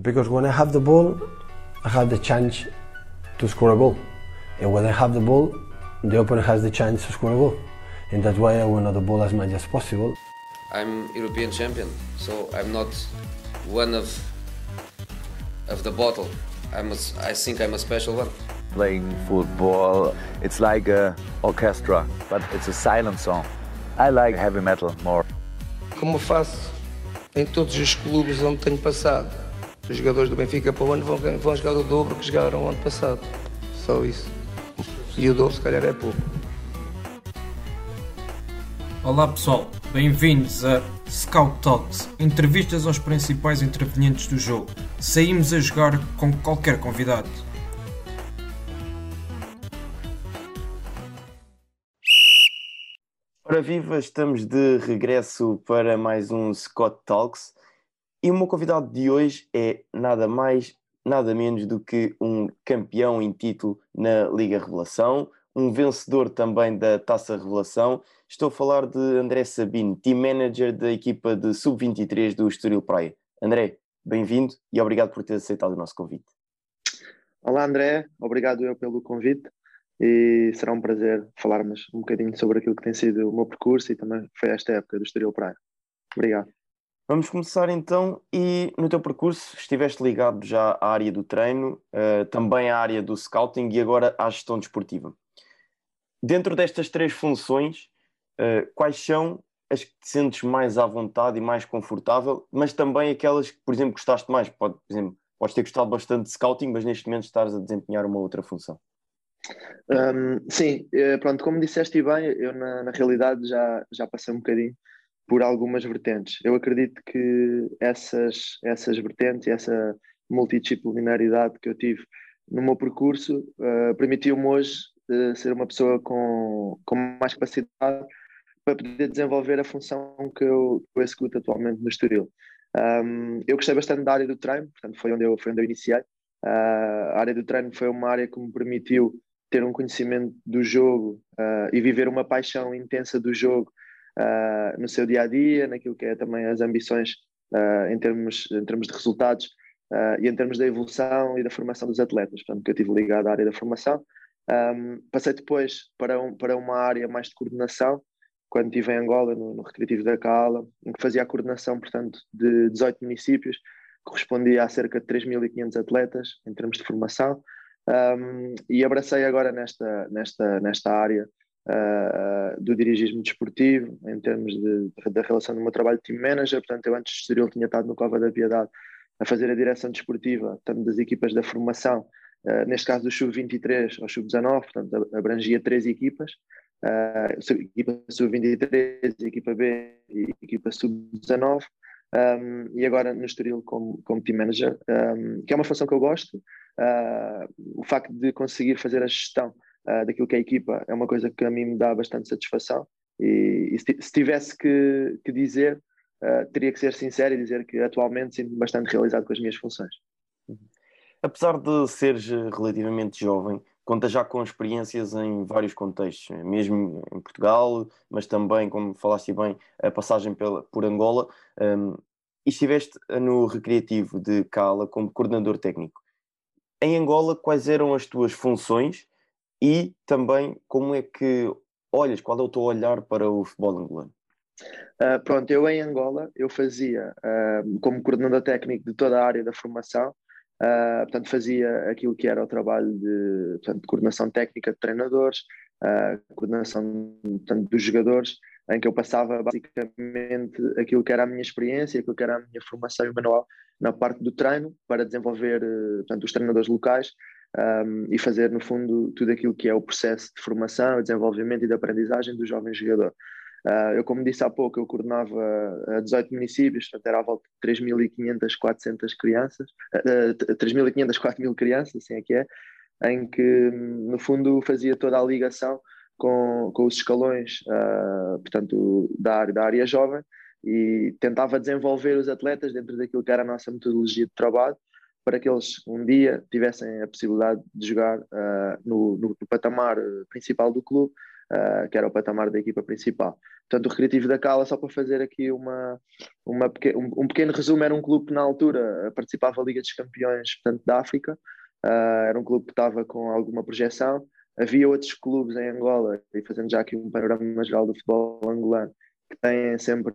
Because when I have the ball, I have the chance to score a goal. And when I have the ball, the opponent has the chance to score a goal. And that's why I want the ball as much as possible. I'm European champion, so I'm not one of of the bottle. I'm a, I think I'm a special one. Playing football, it's like a orchestra, but it's a silent song. I like heavy metal more. Como faço em todos os clubes onde tenho passado, os jogadores do Benfica para o ano vão, vão jogar o dobro que jogaram o ano passado. Só isso. E o dobro se calhar é pouco. Olá pessoal, bem-vindos a Scout Talks, entrevistas aos principais intervenientes do jogo. Saímos a jogar com qualquer convidado. Ora viva, estamos de regresso para mais um Scott Talks e o meu convidado de hoje é nada mais, nada menos do que um campeão em título na Liga Revelação, um vencedor também da Taça Revelação. Estou a falar de André Sabino, team manager da equipa de Sub-23 do Estoril Praia. André, bem-vindo e obrigado por ter aceitado o nosso convite. Olá André, obrigado eu pelo convite e será um prazer falarmos um bocadinho sobre aquilo que tem sido o meu percurso e também foi esta época do Estoril Praia. Obrigado. Vamos começar então, e no teu percurso estiveste ligado já à área do treino, uh, também à área do scouting e agora à gestão desportiva. Dentro destas três funções, uh, quais são as que te sentes mais à vontade e mais confortável, mas também aquelas que, por exemplo, gostaste mais? Pode, por exemplo, podes ter gostado bastante de scouting, mas neste momento estás a desempenhar uma outra função. Um, sim, eh, pronto, como disseste bem, eu na, na, realidade já, já passei um bocadinho por algumas vertentes. Eu acredito que essas, essas vertentes essa multidisciplinaridade que eu tive no meu percurso uh, permitiu-me hoje uh, ser uma pessoa com, com mais capacidade para poder desenvolver a função que eu, que eu executo atualmente no Estoril. Um, eu gostei bastante da área do treino, portanto foi onde eu, foi onde eu iniciei. Uh, a área do treino foi uma área que me permitiu ter um conhecimento do jogo uh, e viver uma paixão intensa do jogo uh, no seu dia a dia, naquilo que é também as ambições uh, em, termos, em termos de resultados e em termos da evolução e da formação dos atletas. Portanto, que eu estive ligado à área da formação. Um, passei depois para, um, para uma área mais de coordenação, quando estive em Angola, no, no Recreativo da Cala, em que fazia a coordenação, portanto, de 18 municípios, correspondia a cerca de 3.500 atletas em termos de formação. Um, e abracei agora nesta, nesta, nesta área uh, do dirigismo desportivo, em termos de, da relação do meu trabalho de team manager. Portanto, eu antes de Estoril tinha estado no Cova da Piedade a fazer a direção desportiva, tanto das equipas da formação, uh, neste caso do Sub-23 ao Sub-19, portanto, abrangia três equipas. Uh, equipa Sub-23, equipa B e equipa Sub-19. Um, e agora no Estoril como, como team manager, um, que é uma função que eu gosto. Uh, o facto de conseguir fazer a gestão uh, daquilo que é a equipa é uma coisa que a mim me dá bastante satisfação. E, e se, tivesse que, que dizer, uh, teria que ser sincero e dizer que atualmente sinto-me bastante realizado com as minhas funções. Apesar de seres relativamente jovem, conta já com experiências em vários contextos, mesmo em Portugal, mas também, como falaste bem, a passagem pela, por Angola. Um, e estiveste no Recreativo de Cala como coordenador técnico. Em Angola, quais eram as tuas funções e também como é que olhas, qual é o teu olhar para o futebol angolano? Uh, pronto, eu em Angola, eu fazia uh, como coordenador técnico de toda a área da formação, Uh, portanto, fazia aquilo que era o trabalho de, portanto, de coordenação técnica de treinadores, coordenação portanto, dos jogadores, em que eu passava basicamente aquilo que era a minha experiência, aquilo que era a minha formação e manual na parte do treino, para desenvolver portanto, os treinadores locais um, e fazer, no fundo, tudo aquilo que é o processo de formação, desenvolvimento e de aprendizagem do jovem jogador. Uh, eu, como disse há pouco, eu coordenava 18 municípios, portanto era à volta de 3.500, 400 crianças, uh, 3.500, 4.000 crianças, assim é que é, em que, no fundo, fazia toda a ligação com, com os escalões, uh, portanto, da área, da área jovem e tentava desenvolver os atletas dentro daquilo que era a nossa metodologia de trabalho para que eles um dia tivessem a possibilidade de jogar uh, no, no, no, patamar principal do clube uh, que era o patamar da equipa principal. Portanto, o Recreativo da Cala, só para fazer aqui uma, uma um, um, pequeno resumo, era um clube que na altura participava da Liga dos Campeões portanto, da África, uh, era um clube que estava com alguma projeção. Havia outros clubes em Angola, e fazendo já aqui um panorama geral do futebol angolano, que têm sempre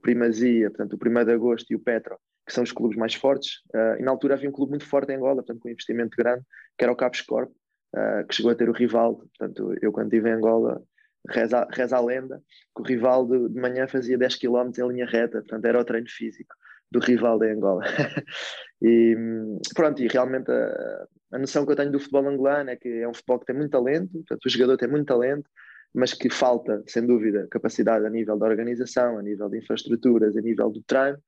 primazia, portanto, o 1 de Agosto e o Petro, que são os clubes mais fortes. Uh, e na altura havia um clube muito forte em Angola, portanto, com um investimento grande, que era o Capes Corp, uh, que chegou a ter o Rivaldo. Portanto, eu quando estive em Angola, reza, reza a lenda que o Rivaldo de manhã fazia 10 km em linha reta, portanto, era o treino físico do Rivaldo em Angola. e pronto, e realmente a, a noção que eu tenho do futebol angolano é que é um futebol que tem muito talento, portanto, o jogador tem muito talento, mas que falta, sem dúvida, capacidade a nível da organização, a nível de infraestruturas, a nível do treino,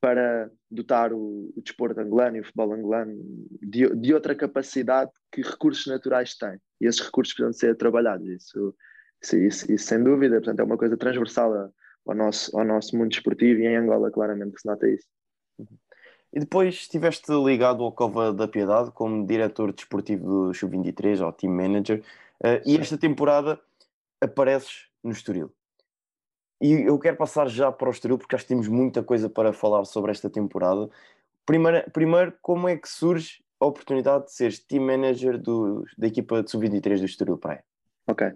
para dotar o, o desporto angolano e o futebol angolano de, de, outra capacidade que recursos naturais têm. E esses recursos precisam ser trabalhados. Isso, isso, isso, isso, sem dúvida, portanto, é uma coisa transversal ao nosso, ao nosso mundo esportivo e em Angola, claramente, que se nota isso. E depois estiveste ligado ao Cova da Piedade como diretor desportivo do Sub-23, ou team manager, uh, e esta temporada apareces no Estoril. E eu quero passar já para o Estoril porque acho que temos muita coisa para falar sobre esta temporada. Primeiro, primeiro como é que surge a oportunidade de seres team manager do, da equipa de sub-23 do Estoril Praia? Ok.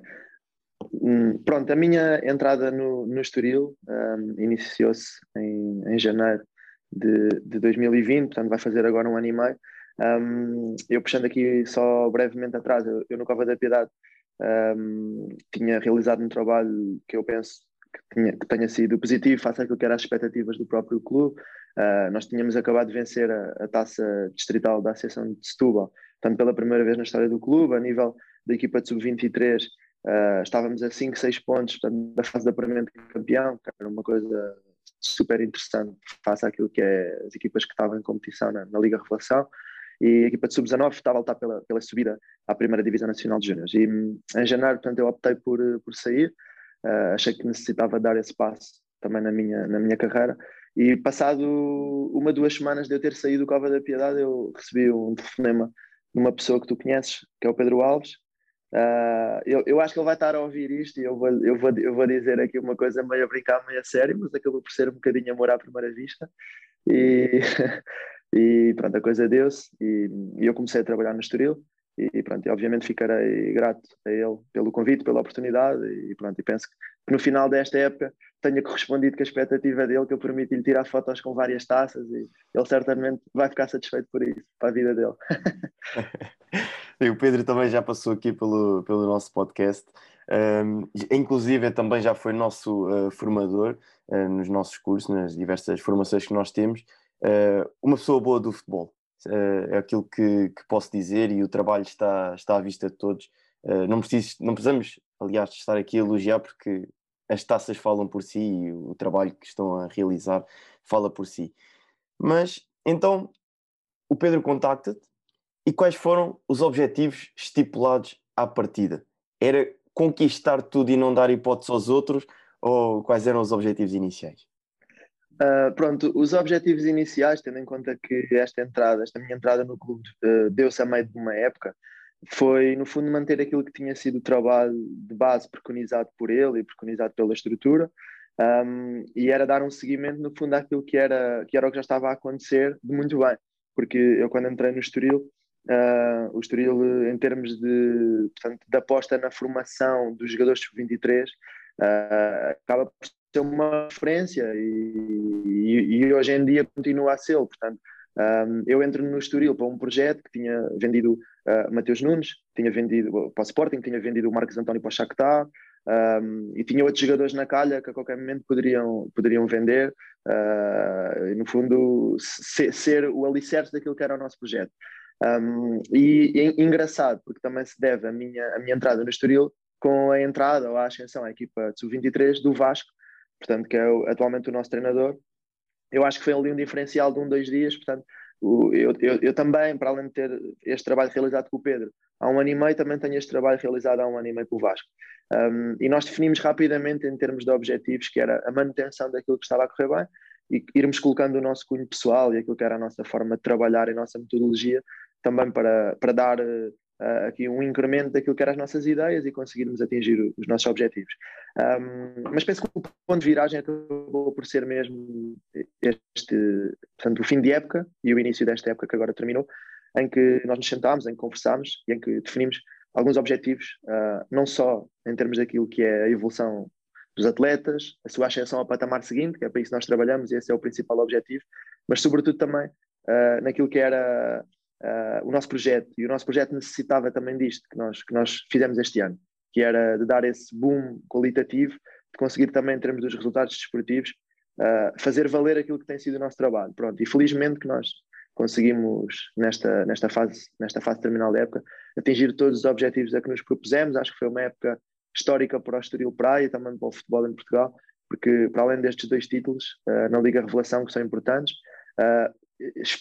Hum, pronto, a minha entrada no, no Estoril um, iniciou-se em, em janeiro de, de 2020, portanto vai fazer agora um ano e meio. Um, eu puxando aqui só brevemente atrás, eu, eu no Cova da Piedade um, tinha realizado um trabalho que eu penso que, tinha, que tenha sido positivo face àquilo que eram as expectativas do próprio clube. Uh, nós tínhamos acabado de vencer a, a, taça distrital da Associação de Setúbal, portanto, pela primeira vez na história do clube, a nível da equipa de sub-23, uh, ah, estávamos a 5, 6 pontos portanto, da fase de apuramento de campeão, que era uma coisa super interessante face àquilo que é as equipas que estavam em competição na, na Liga Revelação e a equipa de sub-19 estava a lutar pela, pela subida à primeira divisão nacional de júniores. E em janeiro, portanto, eu optei por, por sair, uh, achei que necessitava dar esse passo também na minha, na minha carreira. E passado uma, duas semanas de eu ter saído do Cova da Piedade, eu recebi um telefonema de uma pessoa que tu conheces, que é o Pedro Alves. Uh, eu, eu acho que ele vai estar a ouvir isto e eu vou, eu, vou, eu vou dizer aqui uma coisa meio a brincar, meio a sério, mas acabou por ser um bocadinho amor à primeira vista. E E pronto, a coisa deu-se e, e, eu comecei a trabalhar no Estoril e pronto, e obviamente ficarei grato a ele pelo convite, pela oportunidade e pronto, e penso que no final desta época tenha correspondido com a expectativa dele que eu permiti-lhe tirar fotos com várias taças e ele certamente vai ficar satisfeito por isso, para a vida dele. e o Pedro também já passou aqui pelo, pelo nosso podcast. Um, inclusive também já foi nosso uh, formador uh, nos nossos cursos, nas diversas formações que nós temos, uh, uma pessoa boa do futebol. Uh, é aquilo que, que, posso dizer e o trabalho está, está à vista de todos. Uh, não, preciso, não precisamos, aliás, estar aqui a elogiar porque as taças falam por si e o trabalho que estão a realizar fala por si. Mas então o Pedro contacta-te e quais foram os objetivos estipulados à partida? Era conquistar tudo e não dar hipótese aos outros ou quais eram os objetivos iniciais? Uh, pronto, os objetivos iniciais, tendo em conta que esta entrada, esta minha entrada no clube uh, deu-se a meio de uma época, foi no fundo manter aquilo que tinha sido o trabalho de base preconizado por ele e preconizado pela estrutura, um, e era dar um seguimento no fundo àquilo que era, que era o que já estava a acontecer de muito bem, porque eu quando entrei no Estoril, uh, o Estoril em termos de, portanto, de aposta na formação dos jogadores sub-23, acaba por ser uma referência e, e, e, hoje em dia continua a ser. Portanto, um, eu entro no Estoril para um projeto que tinha vendido uh, Mateus Nunes, tinha vendido para o Sporting, tinha vendido o Marcos António para o Shakhtar, um, e tinha outros jogadores na calha que a qualquer momento poderiam, poderiam vender uh, no fundo ser, ser, o alicerce daquilo que era o nosso projeto. Um, e, e engraçado, porque também se deve a minha, a minha entrada no Estoril com a entrada ou a ascensão à equipa de sub-23 do Vasco, portanto, que é o, atualmente o nosso treinador. Eu acho que foi ali um diferencial de um, dois dias, portanto, o, eu, eu, eu, também, para além de ter este trabalho realizado com o Pedro há um ano e meio, também tenho este trabalho realizado há um ano e meio com o Vasco. Um, e nós definimos rapidamente, em termos de objetivos, que era a manutenção daquilo que estava a correr bem e irmos colocando o nosso cunho pessoal e aquilo que era a nossa forma de trabalhar e a nossa metodologia também para, para dar uh, aqui um incremento daquilo que eram as nossas ideias e conseguirmos atingir os nossos objetivos. Um, mas penso que o ponto de viragem acabou por ser mesmo este, portanto, o fim de época e o início desta época que agora terminou, em que nós nos sentámos, em que conversámos e em que definimos alguns objetivos, uh, não só em termos daquilo que é a evolução dos atletas, a sua ascensão ao patamar seguinte, que é para isso que nós trabalhamos e esse é o principal objetivo, mas sobretudo também uh, naquilo que era uh, o nosso projeto. E o nosso projeto necessitava também disto que nós, que nós fizemos este ano, que era de dar esse boom qualitativo, de conseguir também, em termos dos resultados desportivos, uh, fazer valer aquilo que tem sido o nosso trabalho. Pronto, e felizmente que nós conseguimos, nesta, nesta, fase, nesta fase terminal da época, atingir todos os objetivos a que nos propusemos. Acho que foi uma época histórica para o Estoril Praia e também para o futebol em Portugal, porque para além destes dois títulos uh, na Liga Revelação, que são importantes,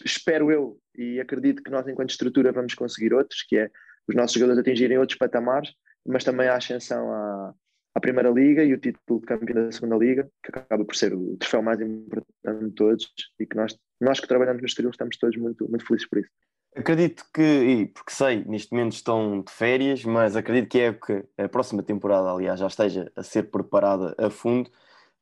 espero eu e acredito que nós, enquanto estrutura, vamos conseguir outros, que é os nossos jogadores atingirem outros patamares, mas também a ascensão à, à Primeira Liga e o título de campeão da Segunda Liga, que acaba por ser o troféu mais importante de todos e que nós, nós que trabalhamos no Estoril estamos todos muito, muito felizes por isso. Acredito que, porque sei, neste momento estão de férias, mas acredito que a época, a próxima temporada, aliás, já esteja a ser preparada a fundo.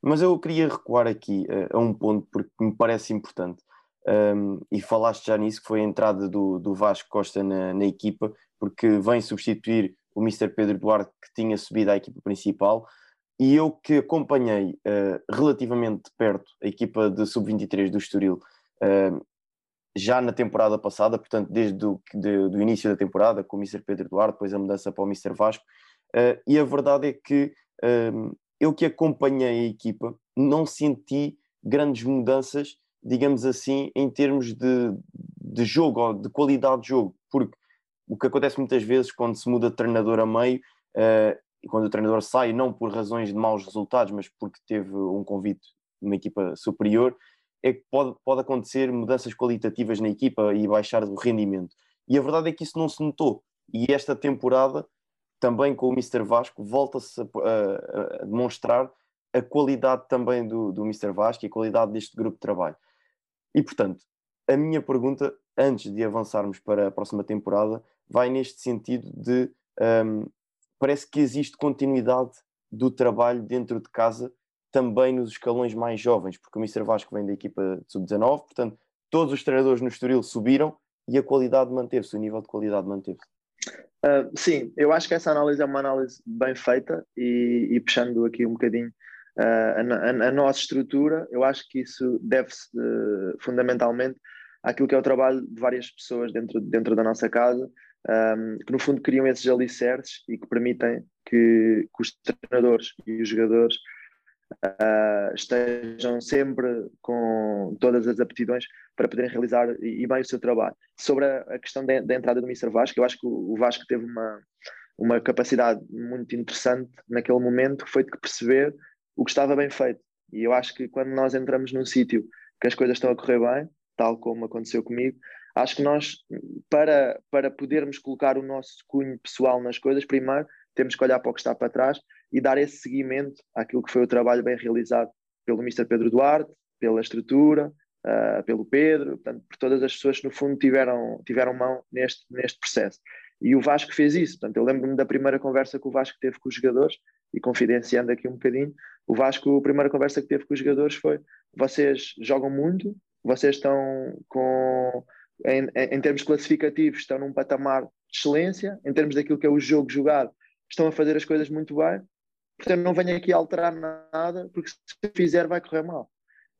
Mas eu queria recuar aqui a, eh, a um ponto porque me parece importante. Um, e falaste já nisso, que foi a entrada do, do Vasco Costa na, na, equipa, porque vem substituir o Mr. Pedro Duarte, que tinha subido à equipa principal. E eu que acompanhei uh, relativamente perto a equipa de sub-23 do Estoril, uh, já na temporada passada, portanto, desde o de, do início da temporada, com o Mr. Pedro Duarte, depois a mudança para o Mr. Vasco, uh, e a verdade é que eu que acompanhei a equipa não senti grandes mudanças, digamos assim, em termos de, de jogo ou de qualidade de jogo, porque o que acontece muitas vezes quando se muda de treinador a meio, uh, e quando o treinador sai, não por razões de maus resultados, mas porque teve um convite de uma equipa superior, é que pode, pode acontecer mudanças qualitativas na equipa e baixar o rendimento. E a verdade é que isso não se notou. E esta temporada, também com o Mr. Vasco, volta-se a, a, a, demonstrar a qualidade também do, do Mr. Vasco e a qualidade deste grupo de trabalho. E portanto, a minha pergunta, antes de avançarmos para a próxima temporada, vai neste sentido de um, parece que existe continuidade do trabalho dentro de casa também nos escalões mais jovens, porque o Mr. Vasco vem da equipa de sub-19, portanto, todos os treinadores no Estoril subiram e a qualidade manteve-se, o nível de qualidade manteve-se. Uh, sim, eu acho que essa análise é uma análise bem feita e, e puxando aqui um bocadinho a, a, a, nossa estrutura, eu acho que isso deve-se uh, fundamentalmente àquilo que é o trabalho de várias pessoas dentro, dentro da nossa casa, um, que no fundo criam esses alicerces e que permitem que, que os treinadores e os jogadores uh, estejam sempre com todas as aptidões para poderem realizar e, e bem o seu trabalho. Sobre a, a questão da, entrada do Mr. Vasco, eu acho que o, o Vasco teve uma, uma capacidade muito interessante naquele momento, que foi de perceber o que estava bem feito. E eu acho que quando nós entramos num sítio que as coisas estão a correr bem, tal como aconteceu comigo, acho que nós, para, para podermos colocar o nosso cunho pessoal nas coisas, primeiro temos que olhar para o que está para trás e dar esse seguimento àquilo que foi o trabalho bem realizado pelo Mr. Pedro Duarte, pela estrutura, uh, pelo Pedro, portanto, por todas as pessoas que no fundo tiveram, tiveram mão neste, neste processo. E o Vasco fez isso, portanto, eu lembro-me da primeira conversa que o Vasco teve com os jogadores, e confidenciando aqui um bocadinho, o Vasco, a primeira conversa que teve com os jogadores foi: vocês jogam muito, vocês estão com, em, em termos classificativos, estão num patamar de excelência, em termos daquilo que é o jogo jogado, estão a fazer as coisas muito bem, portanto não venho aqui alterar nada, porque se fizer vai correr mal.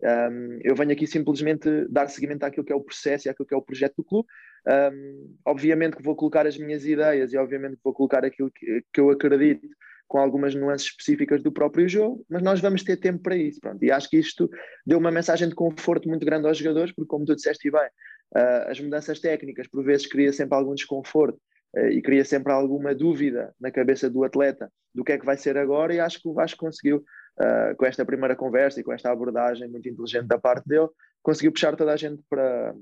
Um, eu venho aqui simplesmente dar seguimento àquilo que é o processo e àquilo que é o projeto do clube. Um, obviamente que vou colocar as minhas ideias e obviamente que vou colocar aquilo que, que, eu acredito com algumas nuances específicas do próprio jogo, mas nós vamos ter tempo para isso. Pronto. E acho que isto deu uma mensagem de conforto muito grande aos jogadores, porque como tu disseste bem, uh, as mudanças técnicas por vezes cria sempre algum desconforto uh, e cria sempre alguma dúvida na cabeça do atleta do que é que vai ser agora e acho que o Vasco conseguiu uh, com esta primeira conversa e com esta abordagem muito inteligente da parte dele, conseguiu puxar toda a gente para,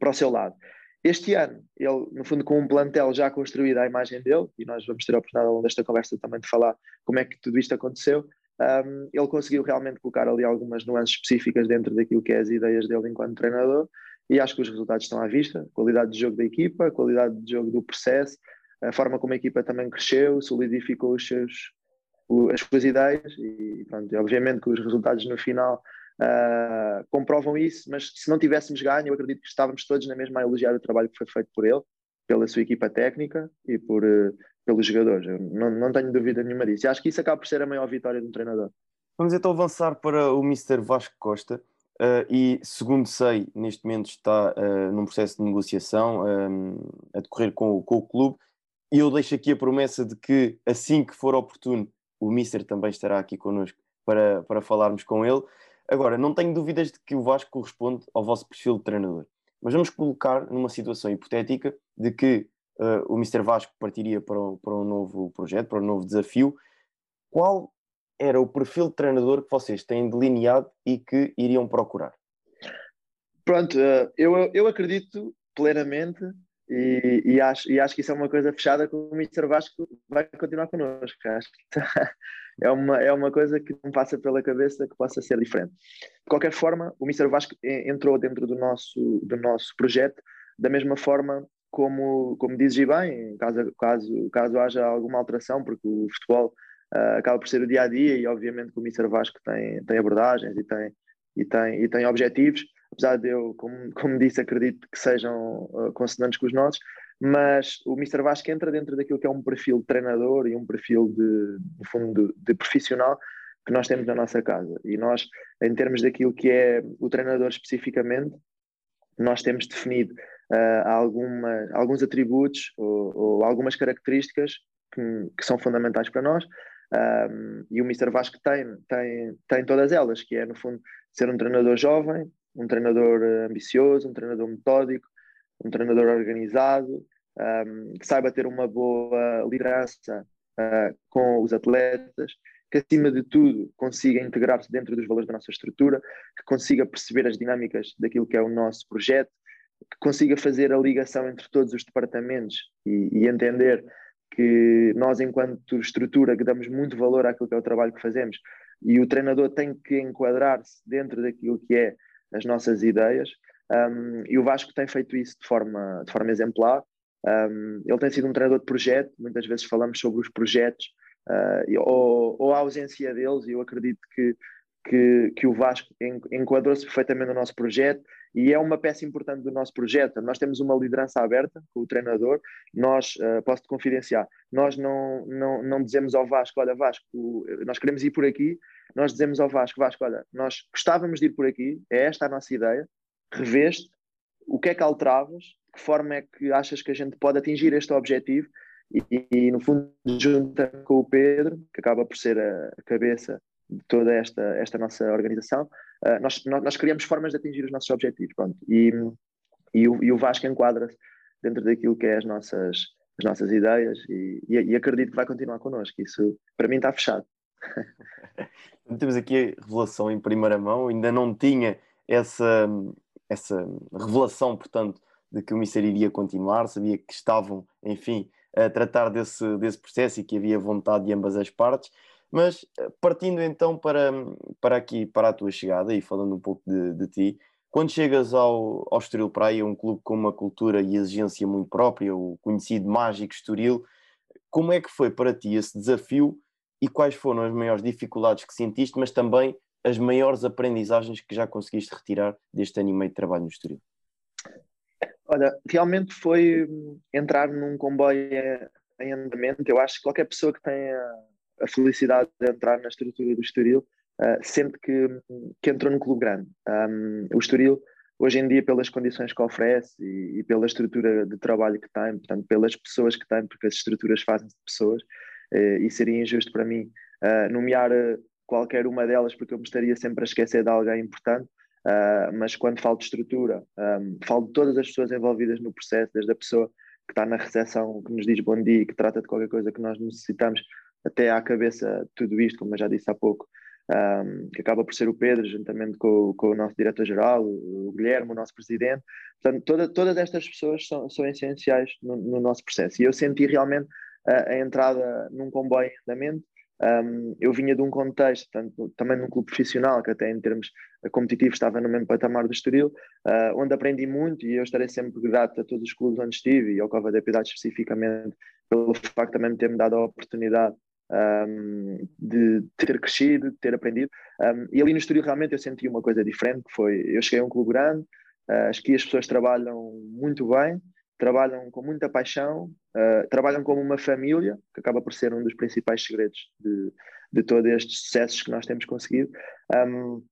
para o seu lado. Este ano, ele, no fundo, com um plantel já construído à imagem dele, e nós vamos ter a oportunidade ao longo desta conversa também de falar como é que tudo isto aconteceu, um, ele conseguiu realmente colocar ali algumas nuances específicas dentro daquilo que é as ideias dele enquanto treinador, e acho que os resultados estão à vista. Qualidade de jogo da equipa, qualidade de jogo do processo, a forma como a equipa também cresceu, solidificou os seus, as suas ideias e, pronto, obviamente que os resultados no final uh, comprovam isso, mas se não tivéssemos ganho, eu acredito que estávamos todos na mesma a elogiar o trabalho que foi feito por ele, pela sua equipa técnica e por, uh, pelos jogadores. Eu não, não tenho dúvida nenhuma disso. E acho que isso acaba por ser a maior vitória de um treinador. Vamos então avançar para o Mr. Vasco Costa. Uh, e, segundo sei, neste momento está uh, num processo de negociação um, a decorrer com, com, o clube. E eu deixo aqui a promessa de que, assim que for oportuno, o Mister também estará aqui connosco para, para falarmos com ele. Agora, não tenho dúvidas de que o Vasco corresponde ao vosso perfil de treinador. Mas vamos colocar numa situação hipotética de que uh, o Mr. Vasco partiria para, para um novo projeto, para um novo desafio. Qual era o perfil de treinador que vocês têm delineado e que iriam procurar? Pronto, eh, eu, eu acredito plenamente e, e, acho, e acho que isso é uma coisa fechada que o Mr. Vasco vai continuar connosco. Acho que é, uma, é uma coisa que não passa pela cabeça que possa ser diferente. De qualquer forma, o Mr. Vasco entrou dentro do nosso, do nosso projeto da mesma forma como, como dizes bem, caso, caso, caso haja alguma alteração, porque o futebol uh, acaba por ser o dia a dia e obviamente o Mr. Vasco tem, tem abordagens e tem, e, tem, e tem objetivos, apesar de eu, como, como disse, acredito que sejam uh, consonantes com os nossos, mas o Mr. Vasco entra dentro daquilo que é um perfil de treinador e um perfil de, no fundo, de, profissional que nós temos na nossa casa. E nós, em termos daquilo que é o treinador especificamente, nós temos definido uh, alguma, alguns atributos ou, ou algumas características que, que, são fundamentais para nós um, e o Mr. Vasco tem, tem, tem todas elas, que é, no fundo, ser um treinador jovem, um treinador eh, ambicioso, um treinador metódico, um treinador organizado, um, que saiba ter uma boa liderança uh, com os atletas, que acima de tudo consiga integrar-se dentro dos valores da nossa estrutura, que consiga perceber as dinâmicas daquilo que é o nosso projeto, que consiga fazer a ligação entre todos os departamentos e, e entender que nós, enquanto estrutura, que damos muito valor àquilo que é o trabalho que fazemos, e o treinador tem que enquadrar-se dentro daquilo que é as nossas ideias, um, e o Vasco tem feito isso de forma, de forma exemplar. Um, ele tem sido um treinador de projeto, muitas vezes falamos sobre os projetos uh, ou, ou, a ausência deles, e eu acredito que, que, que o Vasco enquadrou-se perfeitamente no nosso projeto e é uma peça importante do nosso projeto. Nós temos uma liderança aberta com o treinador, nós, uh, posso-te confidenciar, nós não, não, não dizemos ao Vasco, olha Vasco, nós queremos ir por aqui, nós dizemos ao Vasco, Vasco, olha, nós gostávamos de ir por aqui, é esta a nossa ideia, reveste, o que é que alteravas, de que forma é que achas que a gente pode atingir este objetivo? E, e no fundo junta com o Pedro, que acaba por ser a cabeça de toda esta, esta nossa organização, uh, nós, nós, criamos formas de atingir os nossos objetivos. Pronto. E, e, o, e o Vasco enquadra-se dentro daquilo que é as nossas, as nossas ideias e, e, e, acredito que vai continuar connosco. Isso para mim está fechado. Temos aqui a revelação em primeira mão, ainda não tinha essa, essa revelação, portanto, de que o Mister iria continuar, sabia que estavam, enfim, a tratar desse, desse processo e que havia vontade de ambas as partes. Mas eh, partindo então para, para aqui, para a tua chegada e falando um pouco de, de ti, quando chegas ao, ao Estoril Praia, um clube com uma cultura e exigência muito própria, o conhecido mágico Estoril, como é que foi para ti esse desafio e quais foram as maiores dificuldades que sentiste, mas também as maiores aprendizagens que já conseguiste retirar deste ano e meio de trabalho no Estoril? Olha, realmente foi hum, entrar num comboio em andamento. Eu acho que qualquer pessoa que tenha a felicidade de entrar na estrutura do Estoril, uh, sente que, que entrou num clube grande. Um, o Estoril, hoje em dia, pelas condições que oferece e, e, pela estrutura de trabalho que tem, portanto, pelas pessoas que tem, porque as estruturas fazem-se de pessoas, uh, e seria injusto para mim uh, nomear qualquer uma delas, porque eu me estaria sempre a esquecer de alguém importante. Mas quando falo de estrutura, um, falo de todas as pessoas envolvidas no processo, desde a pessoa que está na recepção, que nos diz bom dia, que trata de qualquer coisa que nós necessitamos, até à cabeça tudo isto, como eu já disse há pouco, um, que acaba por ser o Pedro, juntamente com, com o nosso diretor-geral, o, Guilherme, o nosso presidente. Portanto, toda, todas estas pessoas são, são essenciais no, no, nosso processo. E eu senti realmente a, a entrada num comboio em andamento, Um, eu vinha de um contexto, tanto, também num clube profissional, que até em termos competitivos estava no mesmo patamar do Estoril, uh, onde aprendi muito e eu estarei sempre grato a todos os clubes onde estive e ao Cova da Piedade especificamente, pelo facto também de ter-me dado a oportunidade um, de ter crescido, de ter aprendido. Um, e ali no Estoril realmente eu senti uma coisa diferente, que foi, eu cheguei a um clube grande, uh, acho que as pessoas trabalham muito bem, trabalham com muita paixão, uh, trabalham como uma família, que acaba por ser um dos principais segredos de, de todos estes sucessos que nós temos conseguido. Um,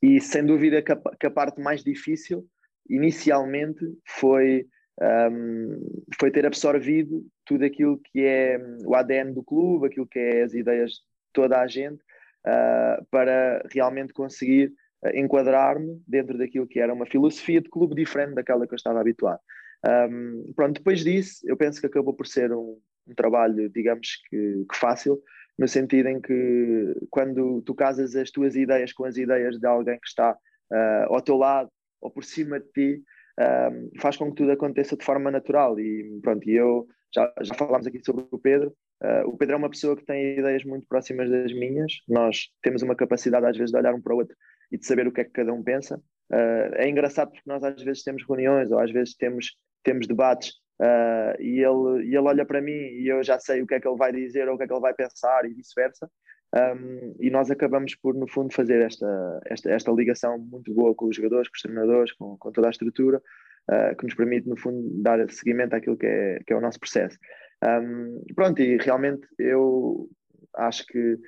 e sem dúvida que a, que a, parte mais difícil, inicialmente, foi, um, foi ter absorvido tudo aquilo que é o ADN do clube, aquilo que é as ideias de toda a gente, uh, para realmente conseguir enquadrar-me dentro daquilo que era uma filosofia de clube diferente daquela que eu estava habituado. Um, pronto, depois disso, eu penso que acabou por ser um, um trabalho, digamos que, que, fácil, no sentido em que quando tu casas as tuas ideias com as ideias de alguém que está uh, ao teu lado ou por cima de ti, um, faz com que tudo aconteça de forma natural. E pronto, e eu já, já falámos aqui sobre o Pedro. Uh, o Pedro é uma pessoa que tem ideias muito próximas das minhas. Nós temos uma capacidade, às vezes, de olhar um para o outro e de saber o que é que cada um pensa. Uh, é engraçado porque nós, às vezes, temos reuniões ou às vezes temos temos debates uh, e, ele, e ele olha para mim e eu já sei o que é que ele vai dizer ou o que é que ele vai pensar e vice-versa. Um, e nós acabamos por, no fundo, fazer esta, esta, esta ligação muito boa com os jogadores, com os treinadores, com, com toda a estrutura, uh, que nos permite, no fundo, dar seguimento àquilo que é, que é o nosso processo. Um, pronto, e realmente eu acho que,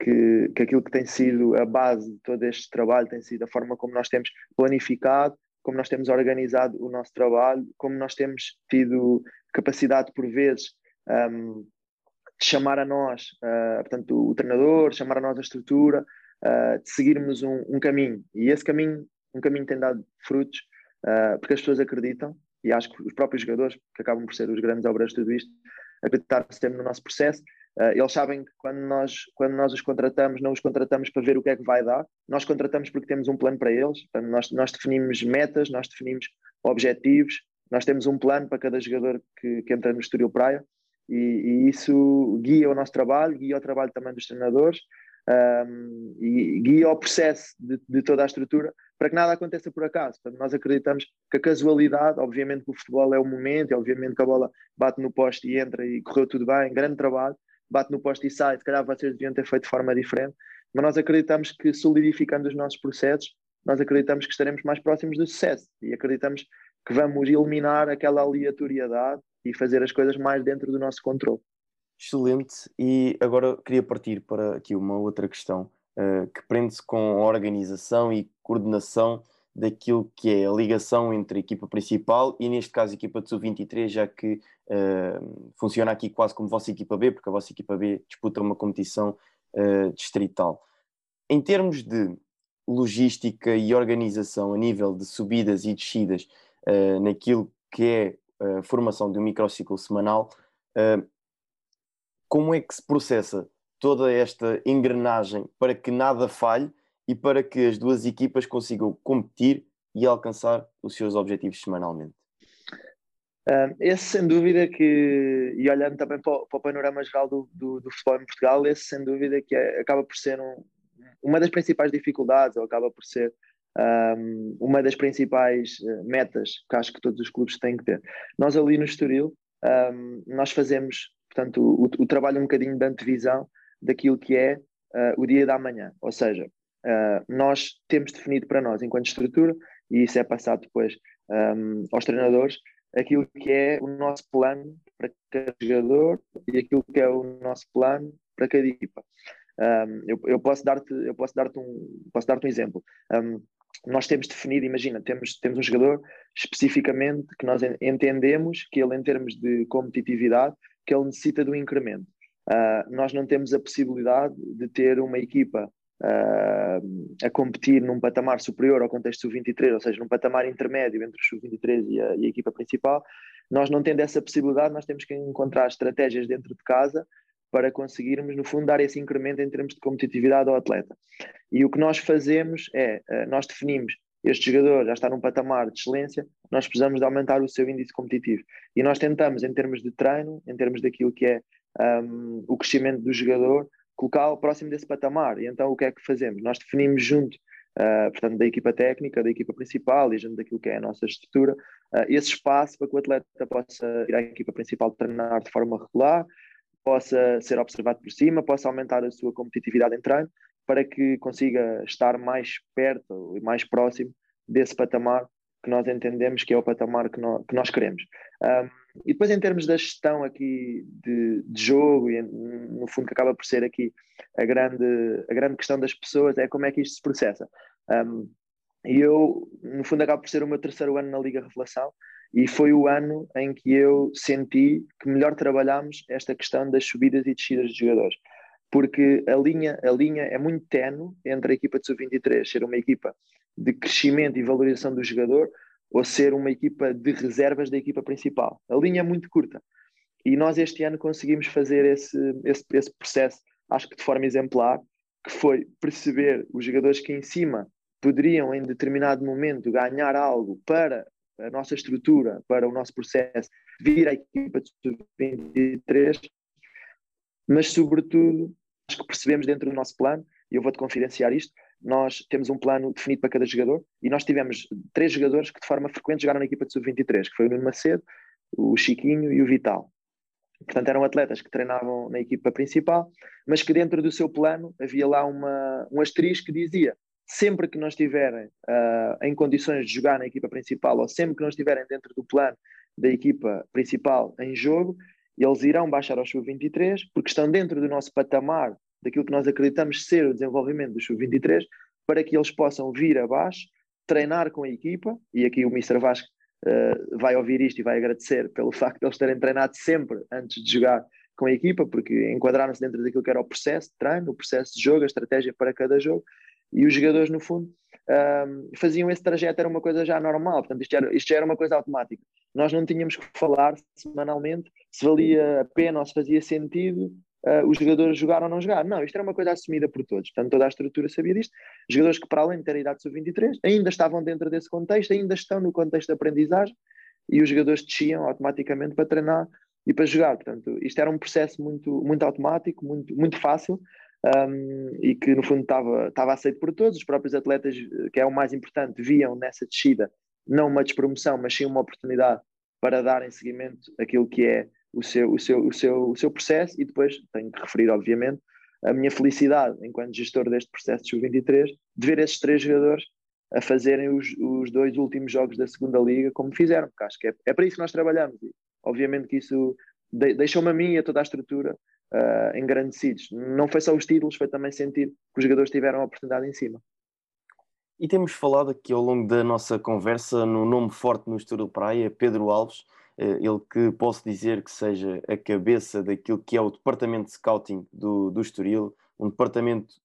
que, que aquilo que tem sido a base de todo este trabalho tem sido a forma como nós temos planificado, como nós temos organizado o nosso trabalho, como nós temos tido capacidade, por vezes, um, chamar a nós, uh, portanto, o treinador, chamar a nós a estrutura, uh, de seguirmos um, um, caminho. E esse caminho, um caminho tem dado frutos, uh, porque as pessoas acreditam, e acho que os próprios jogadores, que acabam por ser os grandes obras de tudo isto, acreditar sempre no nosso processo. Eles sabem que quando nós, quando nós os contratamos, não os contratamos para ver o que é que vai dar, nós contratamos porque temos um plano para eles, Portanto, nós, nós definimos metas, nós definimos objetivos, nós temos um plano para cada jogador que, que entra no Estoril Praia e, e, isso guia o nosso trabalho, guia o trabalho também dos treinadores um, e guia o processo de, de, toda a estrutura para que nada aconteça por acaso. Portanto, nós acreditamos que a casualidade, obviamente que o futebol é o momento, obviamente que a bola bate no poste e entra e correu tudo bem, grande trabalho, bate no poste e sai, se calhar vocês deviam ter feito de forma diferente, mas nós acreditamos que solidificando os nossos processos, nós acreditamos que estaremos mais próximos do sucesso e acreditamos que vamos eliminar aquela aleatoriedade e fazer as coisas mais dentro do nosso controle. Excelente, e agora queria partir para aqui uma outra questão uh, que prende-se com a organização e coordenação daquilo que é a ligação entre a equipa principal e, neste caso, a equipa de sub-23, já que uh, funciona aqui quase como vossa equipa B, porque a vossa equipa B disputa uma competição uh, distrital. Em termos de logística e organização a nível de subidas e descidas uh, naquilo que é a formação de um microciclo semanal, como é que se processa toda esta engrenagem para que nada falhe e para que as duas equipas consigam competir e alcançar os seus objetivos semanalmente? Esse sem dúvida que, e olhando também para o, para o panorama geral do, do, do, futebol em Portugal, esse sem dúvida que é, acaba por ser um, uma das principais dificuldades, ou acaba por ser um, uma das principais eh, metas que acho que todos os clubes têm que ter. Nós ali no Estoril, um, nós fazemos, portanto, o, o, trabalho um bocadinho de antevisão daquilo que é uh, o dia da manhã, ou seja, uh, nós temos definido para nós, enquanto estrutura, e isso é passado depois um, aos treinadores, aquilo que é o nosso plano para cada jogador e aquilo que é o nosso plano para cada equipa. Um, eu, eu, posso dar-te eu posso dar-te um posso dar-te um exemplo um, nós temos definido imagina temos temos um jogador especificamente que nós entendemos que ele em termos de competitividade que ele necessita um incremento. Uh, nós não temos a possibilidade de ter uma equipa uh, a competir num patamar superior ao contexto sub-23, ou seja, num patamar intermédio entre o sub-23 e, e, a equipa principal, nós não tendo essa possibilidade, nós temos que encontrar estratégias dentro de casa para conseguirmos, no fundo, dar esse incremento em termos de competitividade ao atleta. E o que nós fazemos é, uh, nós definimos este jogador já está num patamar de excelência, nós precisamos de aumentar o seu índice competitivo. E nós tentamos, em termos de treino, em termos daquilo que é um, o crescimento do jogador, colocá-lo próximo desse patamar. E então o que é que fazemos? Nós definimos junto, uh, portanto, da equipa técnica, da equipa principal e junto daquilo que é a nossa estrutura, uh, esse espaço para que o atleta possa ir à equipa principal treinar de forma regular, possa ser observado por cima, possa aumentar a sua competitividade em treino, para que consiga estar mais perto e mais próximo desse patamar que nós entendemos que é o patamar que nós, que nós queremos. Um, e depois, em termos da gestão aqui de, de, jogo, e no fundo, que acaba por ser aqui a grande, a grande questão das pessoas, é como é que isto se processa. Um, e eu, no fundo, acaba por ser o meu terceiro ano na Liga Revelação, e foi o ano em que eu senti que melhor trabalhámos esta questão das subidas e descidas de jogadores. Porque a linha, a linha é muito tenue entre a equipa de sub-23 ser uma equipa de crescimento e valorização do jogador ou ser uma equipa de reservas da equipa principal. A linha é muito curta. E nós este ano conseguimos fazer esse, esse, esse processo, acho que de forma exemplar, que foi perceber os jogadores que em cima poderiam em determinado momento ganhar algo para a nossa estrutura, para o nosso processo, vir à equipa de sub-23, mas sobretudo acho que percebemos dentro do nosso plano, e eu vou-te confidenciar isto, nós temos um plano definido para cada jogador e nós tivemos três jogadores que de forma frequente jogaram na equipa de sub-23, que foi o Nuno Macedo, o Chiquinho e o Vital. Portanto, eram atletas que treinavam na equipa principal, mas que dentro do seu plano havia lá uma, um asterisco que dizia sempre que não estiverem uh, em condições de jogar na equipa principal ou sempre que não estiverem dentro do plano da equipa principal em jogo, eles irão baixar ao sub-23 porque estão dentro do nosso patamar daquilo que nós acreditamos ser o desenvolvimento do sub-23 para que eles possam vir abaixo, treinar com a equipa, e aqui o Mr. Vasco uh, vai ouvir isto e vai agradecer pelo facto de eles terem treinado sempre antes de jogar com a equipa, porque enquadraram-se dentro daquilo que era o processo de treino, o processo de jogo, a estratégia para cada jogo, e os jogadores, no fundo, um, faziam esse trajeto, era uma coisa já normal, portanto, isto, era, isto já era uma coisa automática. Nós não tínhamos que falar semanalmente se valia a pena ou se fazia sentido uh, os jogadores jogar ou não jogar. Não, isto era uma coisa assumida por todos, portanto, toda a estrutura sabia disto. Jogadores que, para além de ter a idade sub-23, ainda estavam dentro desse contexto, ainda estão no contexto de aprendizagem e os jogadores desciam automaticamente para treinar e para jogar. Portanto, isto era um processo muito, muito automático, muito, muito fácil um, e que no fundo estava, estava aceito por todos. Os próprios atletas, que é o mais importante, viam nessa descida não uma despromoção, mas sim uma oportunidade para darem seguimento àquilo que é o seu, o seu, o seu, o seu processo. E depois tenho que referir, obviamente, a minha felicidade enquanto gestor deste processo de Sub-23 de ver esses três jogadores a fazerem os, os dois últimos jogos da segunda liga como fizeram, porque acho que é, é para isso que nós trabalhamos. E, obviamente que isso de, deixou-me a mim e a toda a estrutura uh, engrandecidos. Não foi só os títulos, foi também sentir que os jogadores tiveram a oportunidade em cima. E temos falado aqui ao longo da nossa conversa no nome forte no Estoril Praia, Pedro Alves, eh, ele que posso dizer que seja a cabeça daquilo que é o departamento de scouting do, do Estoril, um departamento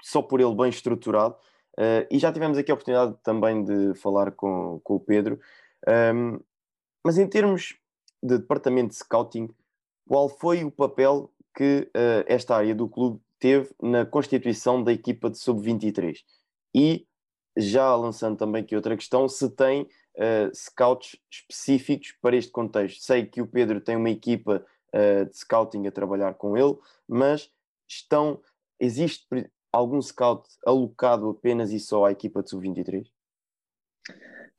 só por ele bem estruturado, uh, e já tivemos aqui a oportunidade também de falar com, com o Pedro, mas em termos de departamento de scouting, qual foi o papel que uh, esta área do clube teve na constituição da equipa de sub-23? E já lançando também aqui outra questão, se tem uh, scouts específicos para este contexto. Sei que o Pedro tem uma equipa uh, de scouting a trabalhar com ele, mas estão existe algum scout alocado apenas e só à equipa de sub-23?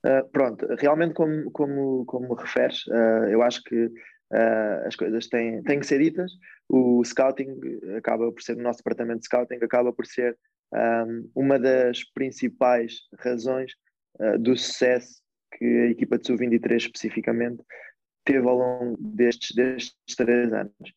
Uh, pronto, realmente como, como, como referes, uh, eu acho que uh, as coisas têm, têm que ser ditas. O scouting acaba por ser, o nosso departamento de scouting acaba por ser um, uma das principais razões do sucesso que a equipa de Sub-23 especificamente teve ao longo destes, destes três anos.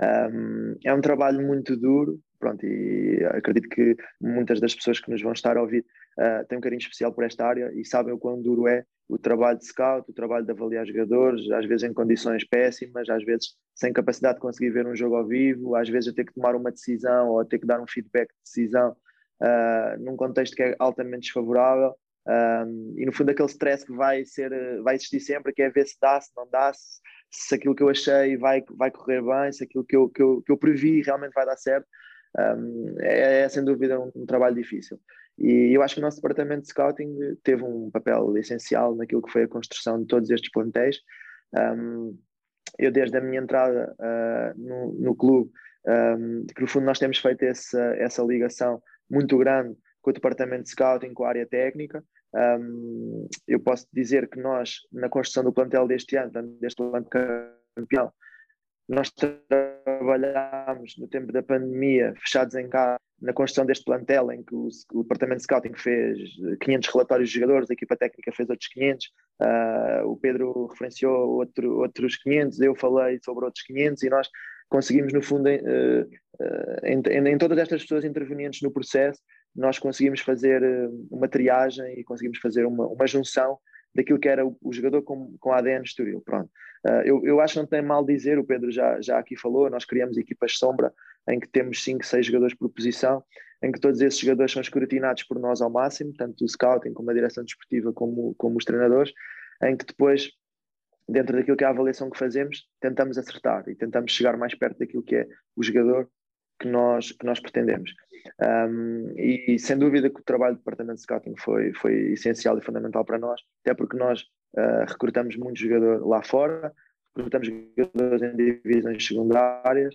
Um, é um trabalho muito duro, pronto, e acredito que muitas das pessoas que nos vão estar a ouvir uh, têm um carinho especial por esta área e sabem o quão duro é o trabalho de scout, o trabalho de avaliar jogadores, às vezes em condições péssimas, às vezes sem capacidade de conseguir ver um jogo ao vivo, às vezes a ter que tomar uma decisão ou ter que dar um feedback de decisão uh, num contexto que é altamente desfavorável. Um, e no fundo aquele stress que vai ser vai existir sempre que é ver se dá, se não dá se, se aquilo que eu achei vai, vai correr bem se aquilo que eu, que, eu, que eu previ realmente vai dar certo um, é, é, sem dúvida um, um, trabalho difícil e eu acho que o nosso departamento de scouting teve um papel essencial naquilo que foi a construção de todos estes plantéis eu desde a minha entrada uh, no, no clube um, que no fundo nós temos feito essa, essa ligação muito grande com o departamento de scouting, com a área técnica. Um, eu posso dizer que nós, na construção do plantel deste ano, deste ano campeão, nós trabalhámos no tempo da pandemia, fechados em casa, na construção deste plantel, em que o, o, departamento de scouting fez 500 relatórios de jogadores, a equipa técnica fez outros 500, uh, ah, o Pedro referenciou outro, outros 500, eu falei sobre outros 500 e nós conseguimos, no fundo, em, uh, em, em, todas estas pessoas intervenientes no processo, nós conseguimos fazer uma triagem e conseguimos fazer uma, uma junção daquilo que era o, o jogador com, com ADN Estoril. Pronto. Uh, eu, eu acho que não tem mal dizer, o Pedro já, já aqui falou, nós criamos equipas sombra em que temos 5, 6 jogadores por posição, em que todos esses jogadores são escrutinados por nós ao máximo, tanto o scouting como a direção desportiva como, como os treinadores, em que depois, dentro daquilo que é a avaliação que fazemos, tentamos acertar e tentamos chegar mais perto daquilo que é o jogador que nós, que nós pretendemos. Um, e sem dúvida que o trabalho do departamento de scouting foi, foi essencial e fundamental para nós, até porque nós uh, recrutamos muitos jogadores lá fora, recrutamos jogadores em divisões secundárias.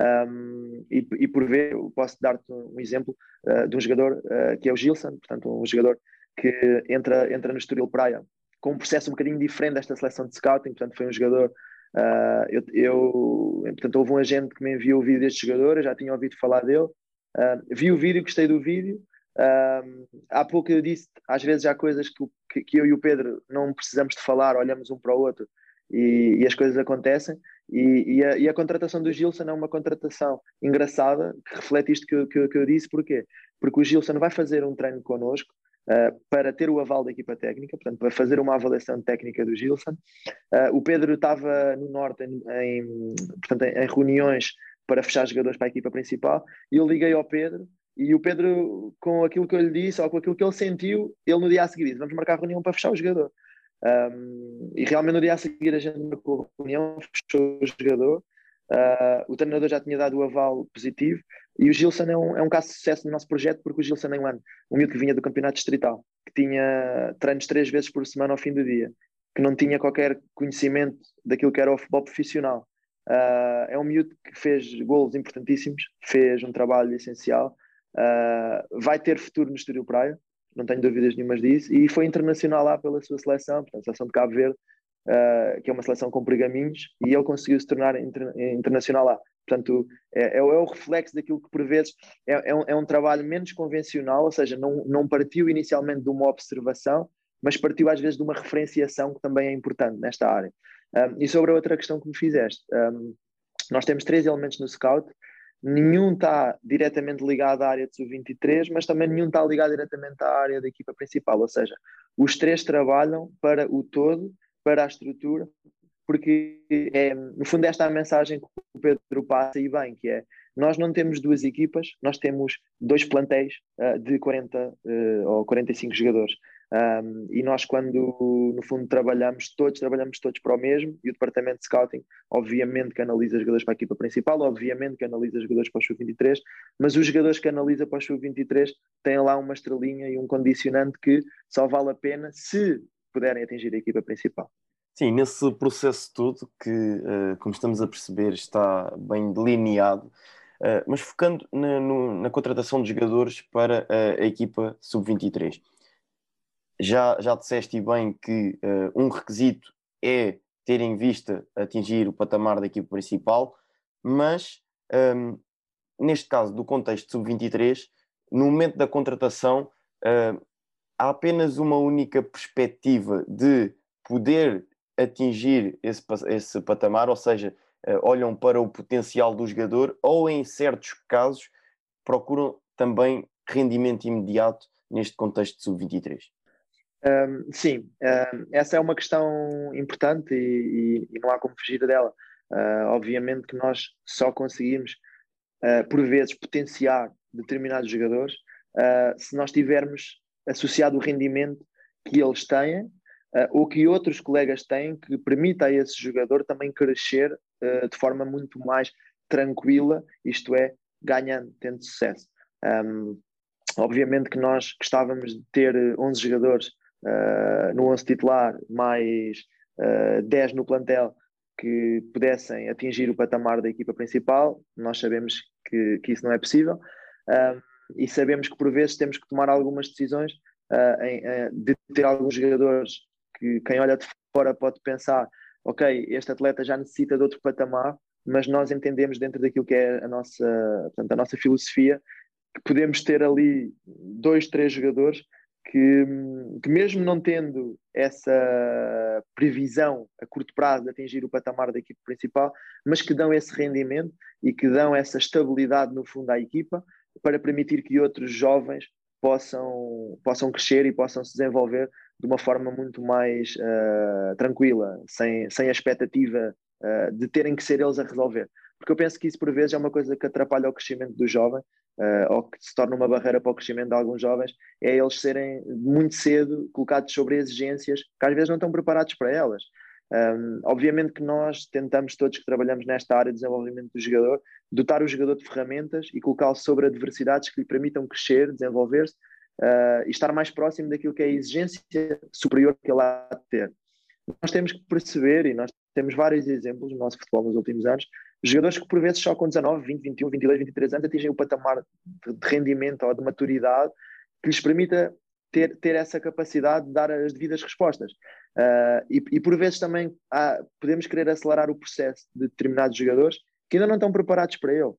Um, e, e, por ver, posso dar-te um exemplo uh, de um jogador uh, que é o Gilson, portanto, um jogador que entra, entra no Estoril Praia com um processo um bocadinho diferente desta seleção de scouting, portanto, foi um jogador Uh, eu, eu, portanto, houve um agente que me enviou o vídeo deste jogador, eu já tinha ouvido falar dele, uh, vi o vídeo, gostei do vídeo. Uh, há pouco eu disse, às vezes há coisas que, que, que, eu e o Pedro não precisamos de falar, olhamos um para o outro e, e as coisas acontecem. E, e, a, e, a, contratação do Gilson é uma contratação engraçada que reflete isto que, que, que eu disse, porquê? Porque o Gilson vai fazer um treino connosco, Uh, para ter o aval da equipa técnica, portanto, para fazer uma avaliação técnica do Gilson. Uh, o Pedro estava no Norte em, em portanto, em, reuniões para fechar jogadores para a equipa principal e eu liguei ao Pedro e o Pedro, com aquilo que eu lhe disse ou com aquilo que ele sentiu, ele no dia a seguir disse: Vamos marcar a reunião para fechar o jogador. Um, e realmente no dia a seguir a gente marcou a reunião, fechou o jogador. Uh, o treinador já tinha dado o aval positivo e o Gilson é um, é um caso de sucesso no nosso projeto porque o Gilson é um ano, um miúdo que vinha do campeonato distrital, que tinha treinos três vezes por semana ao fim do dia, que não tinha qualquer conhecimento daquilo que era o futebol profissional. Uh, é um miúdo que fez golos importantíssimos, fez um trabalho essencial, uh, vai ter futuro no Estoril Praia, não tenho dúvidas nenhumas disso, e foi internacional lá pela sua seleção, portanto, a seleção de Cabo Verde, uh, que é uma seleção com pergaminhos, e ele conseguiu se tornar inter, internacional lá. Portanto, é, é, é, o reflexo daquilo que, por vezes, é, é, um, é um trabalho menos convencional, ou seja, não, não partiu inicialmente de uma observação, mas partiu às vezes de uma referenciação que também é importante nesta área. Um, e sobre a outra questão que me fizeste, um, nós temos três elementos no Scout, nenhum está diretamente ligado à área de sub-23, mas também nenhum está ligado diretamente à área da equipa principal, ou seja, os três trabalham para o todo para a estrutura, porque é, no fundo esta é a mensagem que o Pedro passa e bem, que é nós não temos duas equipas, nós temos dois plantéis uh, de 40 uh, eh, ou 45 jogadores. Um, e nós, quando no fundo trabalhamos todos, trabalhamos todos para o mesmo, e o departamento de scouting, obviamente que analisa jogadores para a equipa principal, obviamente que analisa jogadores para o sub-23, mas os jogadores que analisa para o sub-23 têm lá uma estrelinha e um condicionante que só vale a pena se puderem atingir a equipa principal. Sim, nesse processo todo que, uh, como estamos a perceber, está bem delineado, uh, mas focando na, no, na, contratação de jogadores para a, a equipa sub-23. Já, já disseste bem que uh, um requisito é ter em vista atingir o patamar da equipa principal, mas um, ehm, neste caso do contexto sub-23, no momento da contratação, há apenas uma única perspectiva de poder atingir esse, esse patamar, ou seja, uh, olham para o potencial do jogador ou, em certos casos, procuram também rendimento imediato neste contexto de sub-23? Um, sim, um, essa é uma questão importante e, e, e não há como fugir dela. Uh, obviamente que nós só conseguimos, uh, por vezes, potenciar determinados jogadores uh, se nós tivermos associado o rendimento que eles têm uh, ou que outros colegas têm que permita a esse jogador também crescer uh, de forma muito mais tranquila, isto é, ganhando, tendo sucesso. Um, obviamente que nós gostávamos de ter 11 jogadores uh, no 11 titular, mais uh, 10 no plantel, que pudessem atingir o patamar da equipa principal. Nós sabemos que, que isso não é possível uh, e sabemos que por vezes temos que tomar algumas decisões uh, em, uh, de ter alguns jogadores que quem olha de fora pode pensar ok, este atleta já necessita de outro patamar, mas nós entendemos dentro daquilo que é a nossa, portanto, a nossa filosofia que podemos ter ali dois, três jogadores que, que, mesmo não tendo essa previsão a curto prazo de atingir o patamar da equipe principal, mas que dão esse rendimento e que dão essa estabilidade no fundo à equipa para permitir que outros jovens possam, possam crescer e possam se desenvolver de uma forma muito mais uh, tranquila, sem, sem a expectativa uh, de terem que ser eles a resolver. Porque eu penso que isso por vezes é uma coisa que atrapalha o crescimento do jovem uh, ou que se torna uma barreira para o crescimento de alguns jovens, é eles serem muito cedo colocados sobre exigências que às vezes não estão preparados para elas. Um, obviamente que nós tentamos, todos que trabalhamos nesta área de desenvolvimento do jogador, dotar o jogador de ferramentas e colocá-lo sobre adversidades que lhe permitam crescer, desenvolver-se uh, e estar mais próximo daquilo que é a exigência superior que ele há de ter. Nós temos que perceber, e nós temos vários exemplos no nosso futebol nos últimos anos, jogadores que por vezes só com 19, 20, 21, 22, 23 anos atingem o patamar de rendimento ou de maturidade que lhes permita ter, ter essa capacidade de dar as devidas respostas. Uh, e, e, por vezes também há, podemos querer acelerar o processo de determinados jogadores que ainda não estão preparados para ele.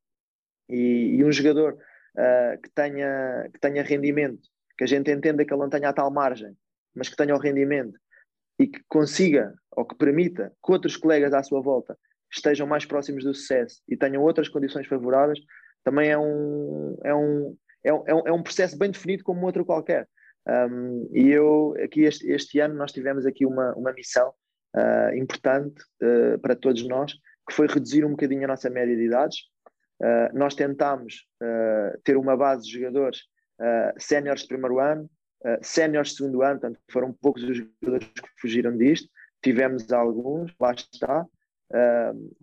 E, e um jogador uh, que, tenha, que tenha rendimento, que a gente entenda que ele não tenha a tal margem, mas que tenha o rendimento e que consiga ou que permita que outros colegas à sua volta estejam mais próximos do sucesso e tenham outras condições favoráveis, também é um, é um, é um, é um processo bem definido como outro qualquer. Um, e eu, aqui este, este, ano, nós tivemos aqui uma, uma missão uh, importante uh, para todos nós, que foi reduzir um bocadinho a nossa média de idades. Uh, nós tentámos ter uma base de jogadores séniores de primeiro ano, séniores de segundo ano, portanto, foram poucos os jogadores que fugiram disto. Tivemos alguns, lá está,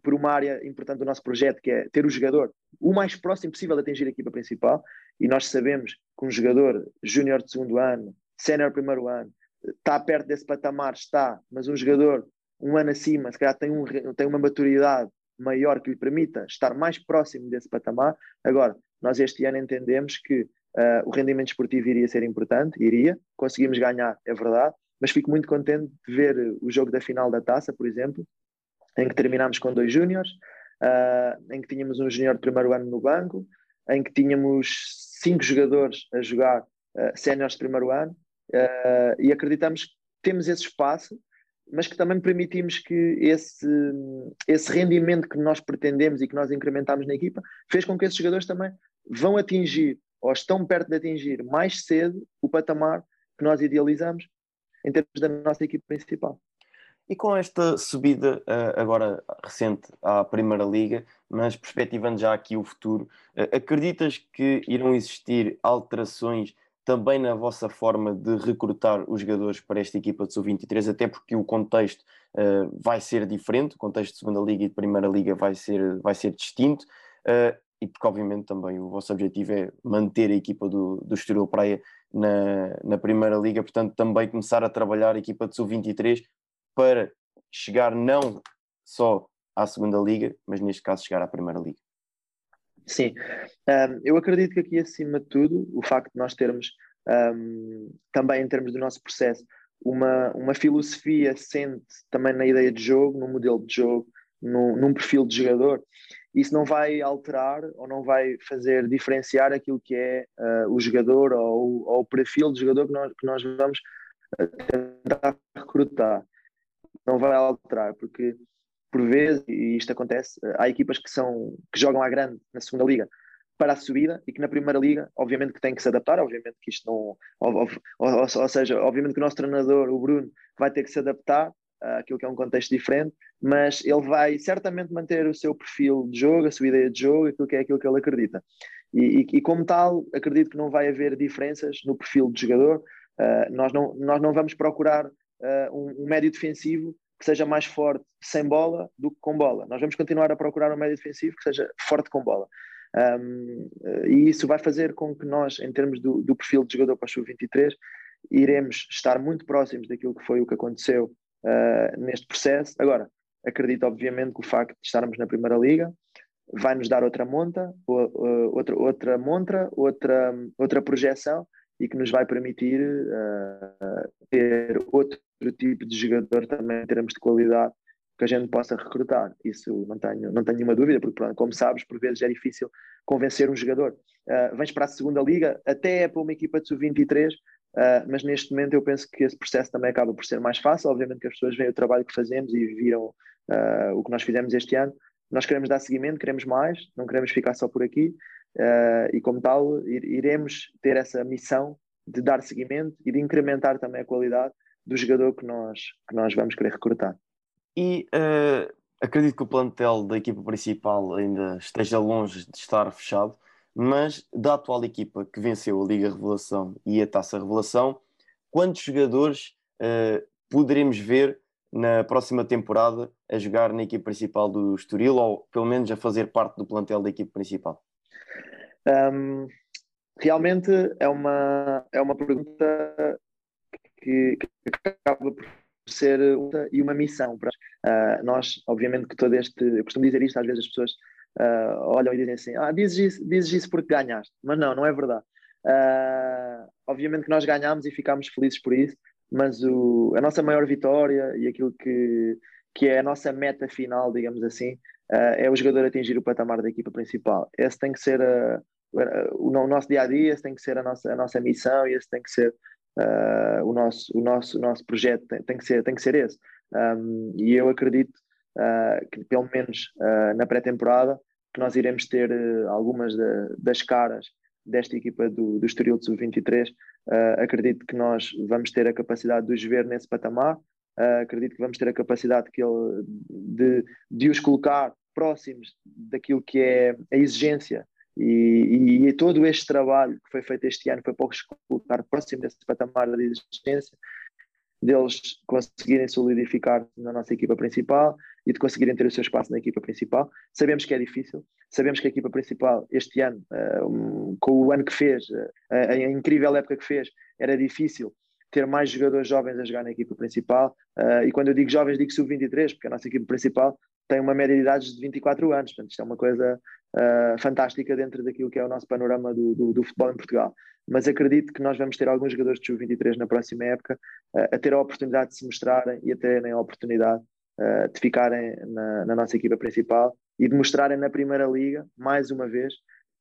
por uma área importante do nosso projeto, que é ter o jogador o mais próximo possível de atingir a equipa principal. E nós sabemos que um jogador júnior de segundo ano, sénior primeiro ano, está perto desse patamar, está, mas um jogador um ano acima, se calhar tem, um, tem uma maturidade maior que lhe permita estar mais próximo desse patamar. Agora, nós este ano entendemos que uh, o rendimento esportivo iria ser importante, iria, conseguimos ganhar, é verdade, mas fico muito contente de ver o jogo da final da taça, por exemplo, em que terminámos com dois júniores, uh, em que tínhamos um júnior de primeiro ano no banco, em que tínhamos cinco jogadores a jogar uh, séniores de primeiro ano, uh, e acreditamos que temos esse espaço, mas que também permitimos que esse, esse rendimento que nós pretendemos e que nós incrementamos na equipa fez com que esses jogadores também vão atingir ou estão perto de atingir mais cedo o patamar que nós idealizamos em termos da nossa equipe principal. E com esta subida uh, agora recente à Primeira Liga, mas perspectivando já aqui o futuro, uh, acreditas que irão existir alterações também na vossa forma de recrutar os jogadores para esta equipa de sub-23, até porque o contexto uh, vai ser diferente, o contexto de segunda liga e de primeira liga vai ser, vai ser distinto, uh, e porque obviamente também o vosso objetivo é manter a equipa do, do Estoril Praia na, na primeira liga, portanto também começar a trabalhar a equipa de sub-23 para chegar não só à segunda liga, mas neste caso chegar à primeira liga. Sim, um, eu acredito que aqui acima de tudo o facto de nós termos um, também em termos do nosso processo uma, uma filosofia assente também na ideia de jogo, no modelo de jogo, no, num perfil de jogador, isso não vai alterar ou não vai fazer diferenciar aquilo que é uh, o jogador ou, ou, o perfil de jogador que nós, que nós vamos tentar recrutar não vai alterar, porque por vezes, e isto acontece, há equipas que, são, que jogam à grande na segunda liga para a subida e que na primeira liga, obviamente que têm que se adaptar, obviamente que isto não, ou, ou, ou, ou seja, obviamente que o nosso treinador, o Bruno, vai ter que se adaptar àquilo que é um contexto diferente, mas ele vai certamente manter o seu perfil de jogo, a sua ideia de jogo, aquilo que é aquilo que ele acredita. E, e, e como tal, acredito que não vai haver diferenças no perfil de jogador, uh, nós, não, nós não vamos procurar uh, um, um, médio defensivo que seja mais forte sem bola do que com bola. Nós vamos continuar a procurar um médio defensivo que seja forte com bola. Um, e isso vai fazer com que nós, em termos do, do perfil de jogador para o Sub-23, iremos estar muito próximos daquilo que foi o que aconteceu uh, neste processo. Agora, acredito obviamente que o facto de estarmos na Primeira Liga vai nos dar outra monta, outra, outra montra, outra, outra projeção e que nos vai permitir uh, ter outro tipo de jogador também em termos de qualidade que a gente possa recrutar. Isso não tenho, não tenho nenhuma dúvida, porque, pronto, como sabes, por vezes é difícil convencer um jogador. Uh, vens para a segunda liga, até é para uma equipa de sub-23, uh, mas neste momento eu penso que esse processo também acaba por ser mais fácil. Obviamente que as pessoas veem o trabalho que fazemos e viram uh, o que nós fizemos este ano. Nós queremos dar seguimento, queremos mais, não queremos ficar só por aqui. e como tal, iremos ter essa missão de dar seguimento e de incrementar também a qualidade do jogador que nós, que nós vamos querer recrutar. E uh, acredito que o plantel da equipa principal ainda esteja longe de estar fechado, mas da atual equipa que venceu a Liga Revelação e a Taça Revelação, quantos jogadores uh, poderemos ver na próxima temporada a jogar na equipa principal do Estoril ou pelo menos a fazer parte do plantel da equipa principal? Um, realmente é uma, é uma pergunta que, que acaba por ser uma, e uma missão. Para, uh, nós, obviamente, que todo este. Eu costumo dizer isto, às vezes as pessoas uh, olham e dizem assim: Ah, dizes isso, dizes isso porque ganhaste. Mas não, não é verdade. Uh, obviamente que nós ganhámos e ficámos felizes por isso, mas o, a nossa maior vitória e aquilo que, que é a nossa meta final, digamos assim, é o jogador atingir o patamar da equipa principal. Esse tem que ser o, o nosso dia a dia, esse tem que ser a nossa, a nossa missão e esse tem que ser uh, o, nosso, o, nosso, o nosso projeto tem, tem, que, ser, tem que ser esse. Um, e eu acredito uh, que, pelo menos uh, na pré-temporada, que nós iremos ter algumas de, das caras desta equipa do, do Estoril de Sub-23. acredito que nós vamos ter a capacidade de os ver nesse patamar. acredito que vamos ter a capacidade que ele, de, de os colocar próximos daquilo que é a exigência e, e, e, todo este trabalho que foi feito este ano foi para os colocar próximo desse patamar de existência, deles conseguirem solidificar na nossa equipa principal e de conseguirem ter o seu espaço na equipa principal. Sabemos que é difícil, sabemos que a equipa principal este ano, uh, um, com o ano que fez, uh, a, incrível época que fez, era difícil ter mais jogadores jovens a jogar na equipa principal. Uh, e quando eu digo jovens, digo sub-23, porque a nossa equipa principal tem uma média de idades de 24 anos. Portanto, isto é uma coisa uh, fantástica dentro daquilo que é o nosso panorama do, do, do, futebol em Portugal. Mas acredito que nós vamos ter alguns jogadores de sub-23 na próxima época uh, a ter a oportunidade de se mostrarem e a terem a oportunidade uh, de ficarem na, na, nossa equipa principal e de mostrarem na Primeira Liga, mais uma vez,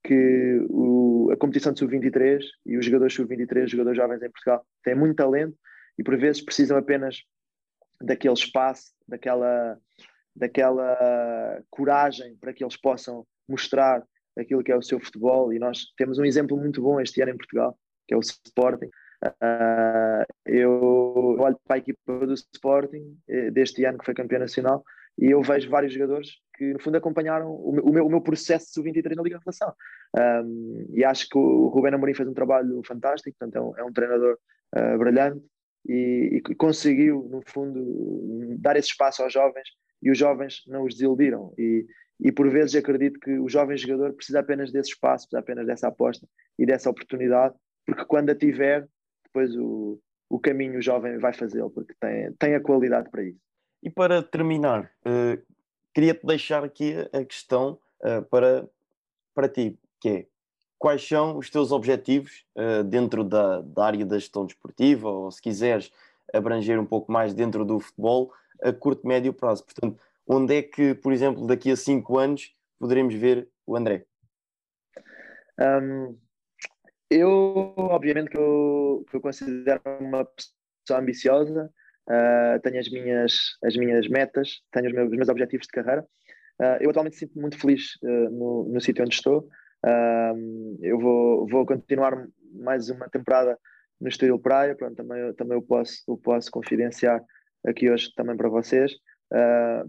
que o, a competição de sub-23 e os jogadores sub-23, os jogadores jovens em Portugal, têm muito talento e por vezes precisam apenas daquele espaço, daquela daquela coragem para que eles possam mostrar aquilo que é o seu futebol e nós temos um exemplo muito bom este ano em Portugal, que é o Sporting. Uh, eu olho para a equipa do Sporting eh, deste ano que foi campeão nacional e eu vejo vários jogadores que no fundo acompanharam o meu, o meu, o meu processo de sub-23 na Liga de Relação um, e acho que o Rubén Amorim fez um trabalho fantástico, portanto é um, é um treinador uh, brilhante e, e, conseguiu no fundo dar esse espaço aos jovens e os jovens não os desiludiram. E, e por vezes acredito que o jovem jogador precisa apenas desse espaço, precisa apenas dessa aposta e dessa oportunidade, porque quando a tiver, depois o, o caminho o jovem vai fazê-lo, porque tem, tem a qualidade para isso. E para terminar, uh, queria-te deixar aqui a questão uh, para, para ti, que é quais são os teus objetivos uh, dentro da, da área da gestão desportiva, ou se quiseres abranger um pouco mais dentro do futebol, a curto, médio prazo. Portanto, onde é que, por exemplo, daqui a cinco anos poderemos ver o André? Um, eu, obviamente, que eu, que eu considero uma pessoa ambiciosa, uh, tenho as minhas, as minhas metas, tenho os meus, os meus objetivos de carreira. Uh, eu atualmente sinto-me muito feliz uh, no, no sítio onde estou. eu vou, vou continuar mais uma temporada no Estoril Praia, pronto, também, também eu, posso, eu posso confidenciar aqui hoje também para vocês,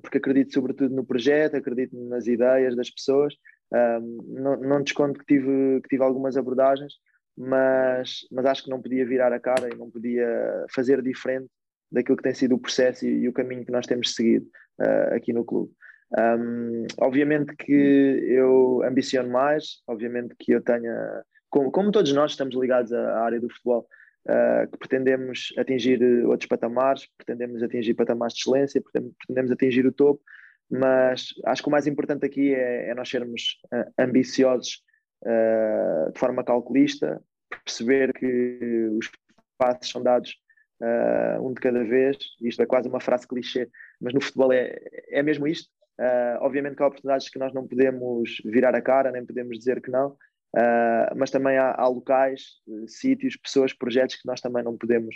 porque acredito sobretudo no projeto, acredito nas ideias das pessoas. Não, não desconto que tive, que tive algumas abordagens, mas, mas acho que não podia virar a cara e não podia fazer diferente daquilo que tem sido o processo e, e o caminho que nós temos seguido uh, aqui no clube. Um, obviamente que eu ambiciono mais, obviamente que eu tenha, como, como todos nós estamos ligados à área do futebol, uh, que pretendemos atingir outros patamares, pretendemos atingir patamares de excelência, pretendemos atingir o topo, mas acho que o mais importante aqui é, é nós sermos uh, ambiciosos uh, de forma calculista, perceber que os passos são dados uh, um de cada vez, isto é quase uma frase clichê, mas no futebol é, é mesmo isto. obviamente que há oportunidades que nós não podemos virar a cara, nem podemos dizer que não, mas também há, há locais, sítios, pessoas, projetos que nós também não podemos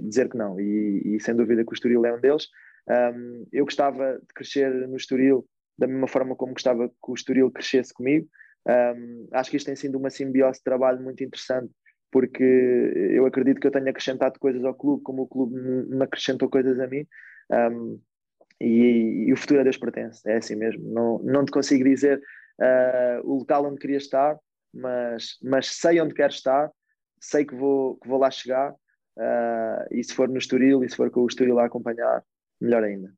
dizer que não, e, e sem dúvida que o Estoril é um deles. Um, eu gostava de crescer no Estoril da mesma forma como gostava que o Estoril crescesse comigo. Um, acho que isto tem sido uma simbiose de trabalho muito interessante, porque eu acredito que eu tenho acrescentado coisas ao clube, como o clube me acrescentou coisas a mim. Um, e, e, o futuro a Deus pertence, é assim mesmo. Não, não te consigo dizer uh, o local onde queria estar, mas, mas sei onde quero estar, sei que vou, que vou lá chegar. Uh, e se for no Estoril, e se for com o Estoril a acompanhar, melhor ainda.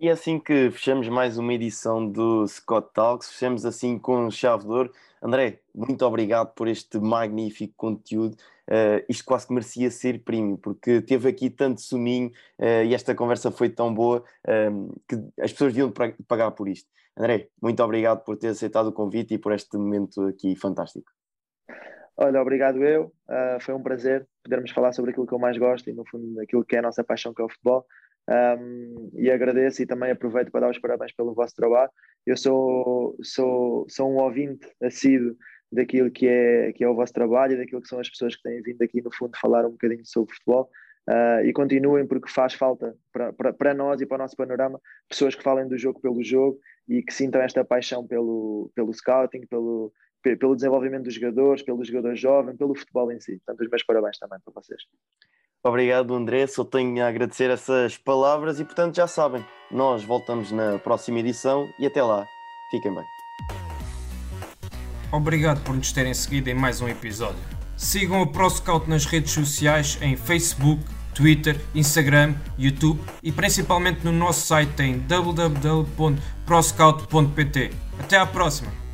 E é assim que fechamos mais uma edição do Scott Talks, fechamos assim com chave de ouro. André, muito obrigado por este magnífico conteúdo. Uh, isto quase que merecia ser primo, porque teve aqui tanto suminho uh, e esta conversa foi tão boa uh, que as pessoas deviam pagar por isto. André, muito obrigado por ter aceitado o convite e por este momento aqui fantástico. Olha, obrigado eu. foi um prazer podermos falar sobre aquilo que eu mais gosto e, no fundo, aquilo que é a nossa paixão, que é o futebol. Um, e agradeço e também aproveito para dar os parabéns pelo vosso trabalho. Eu sou, sou, sou um ouvinte assíduo daquilo que é, que é o vosso trabalho e daquilo que são as pessoas que têm vindo aqui, no fundo, falar um bocadinho sobre futebol. Uh, e continuem, porque faz falta para, nós e para o nosso panorama pessoas que falem do jogo pelo jogo e que sintam esta paixão pelo, pelo scouting, pelo, pelo desenvolvimento dos jogadores, pelo jogador jovem, pelo futebol em si. Portanto, os meus parabéns também para vocês. Obrigado, André. Só tenho a agradecer essas palavras e, portanto, já sabem, nós voltamos na próxima edição e até lá. Fiquem bem. Obrigado por nos terem seguido em mais um episódio. Sigam o ProScout nas redes sociais em Facebook, Twitter, Instagram, YouTube e principalmente no nosso site em www.proscout.pt. Até à próxima!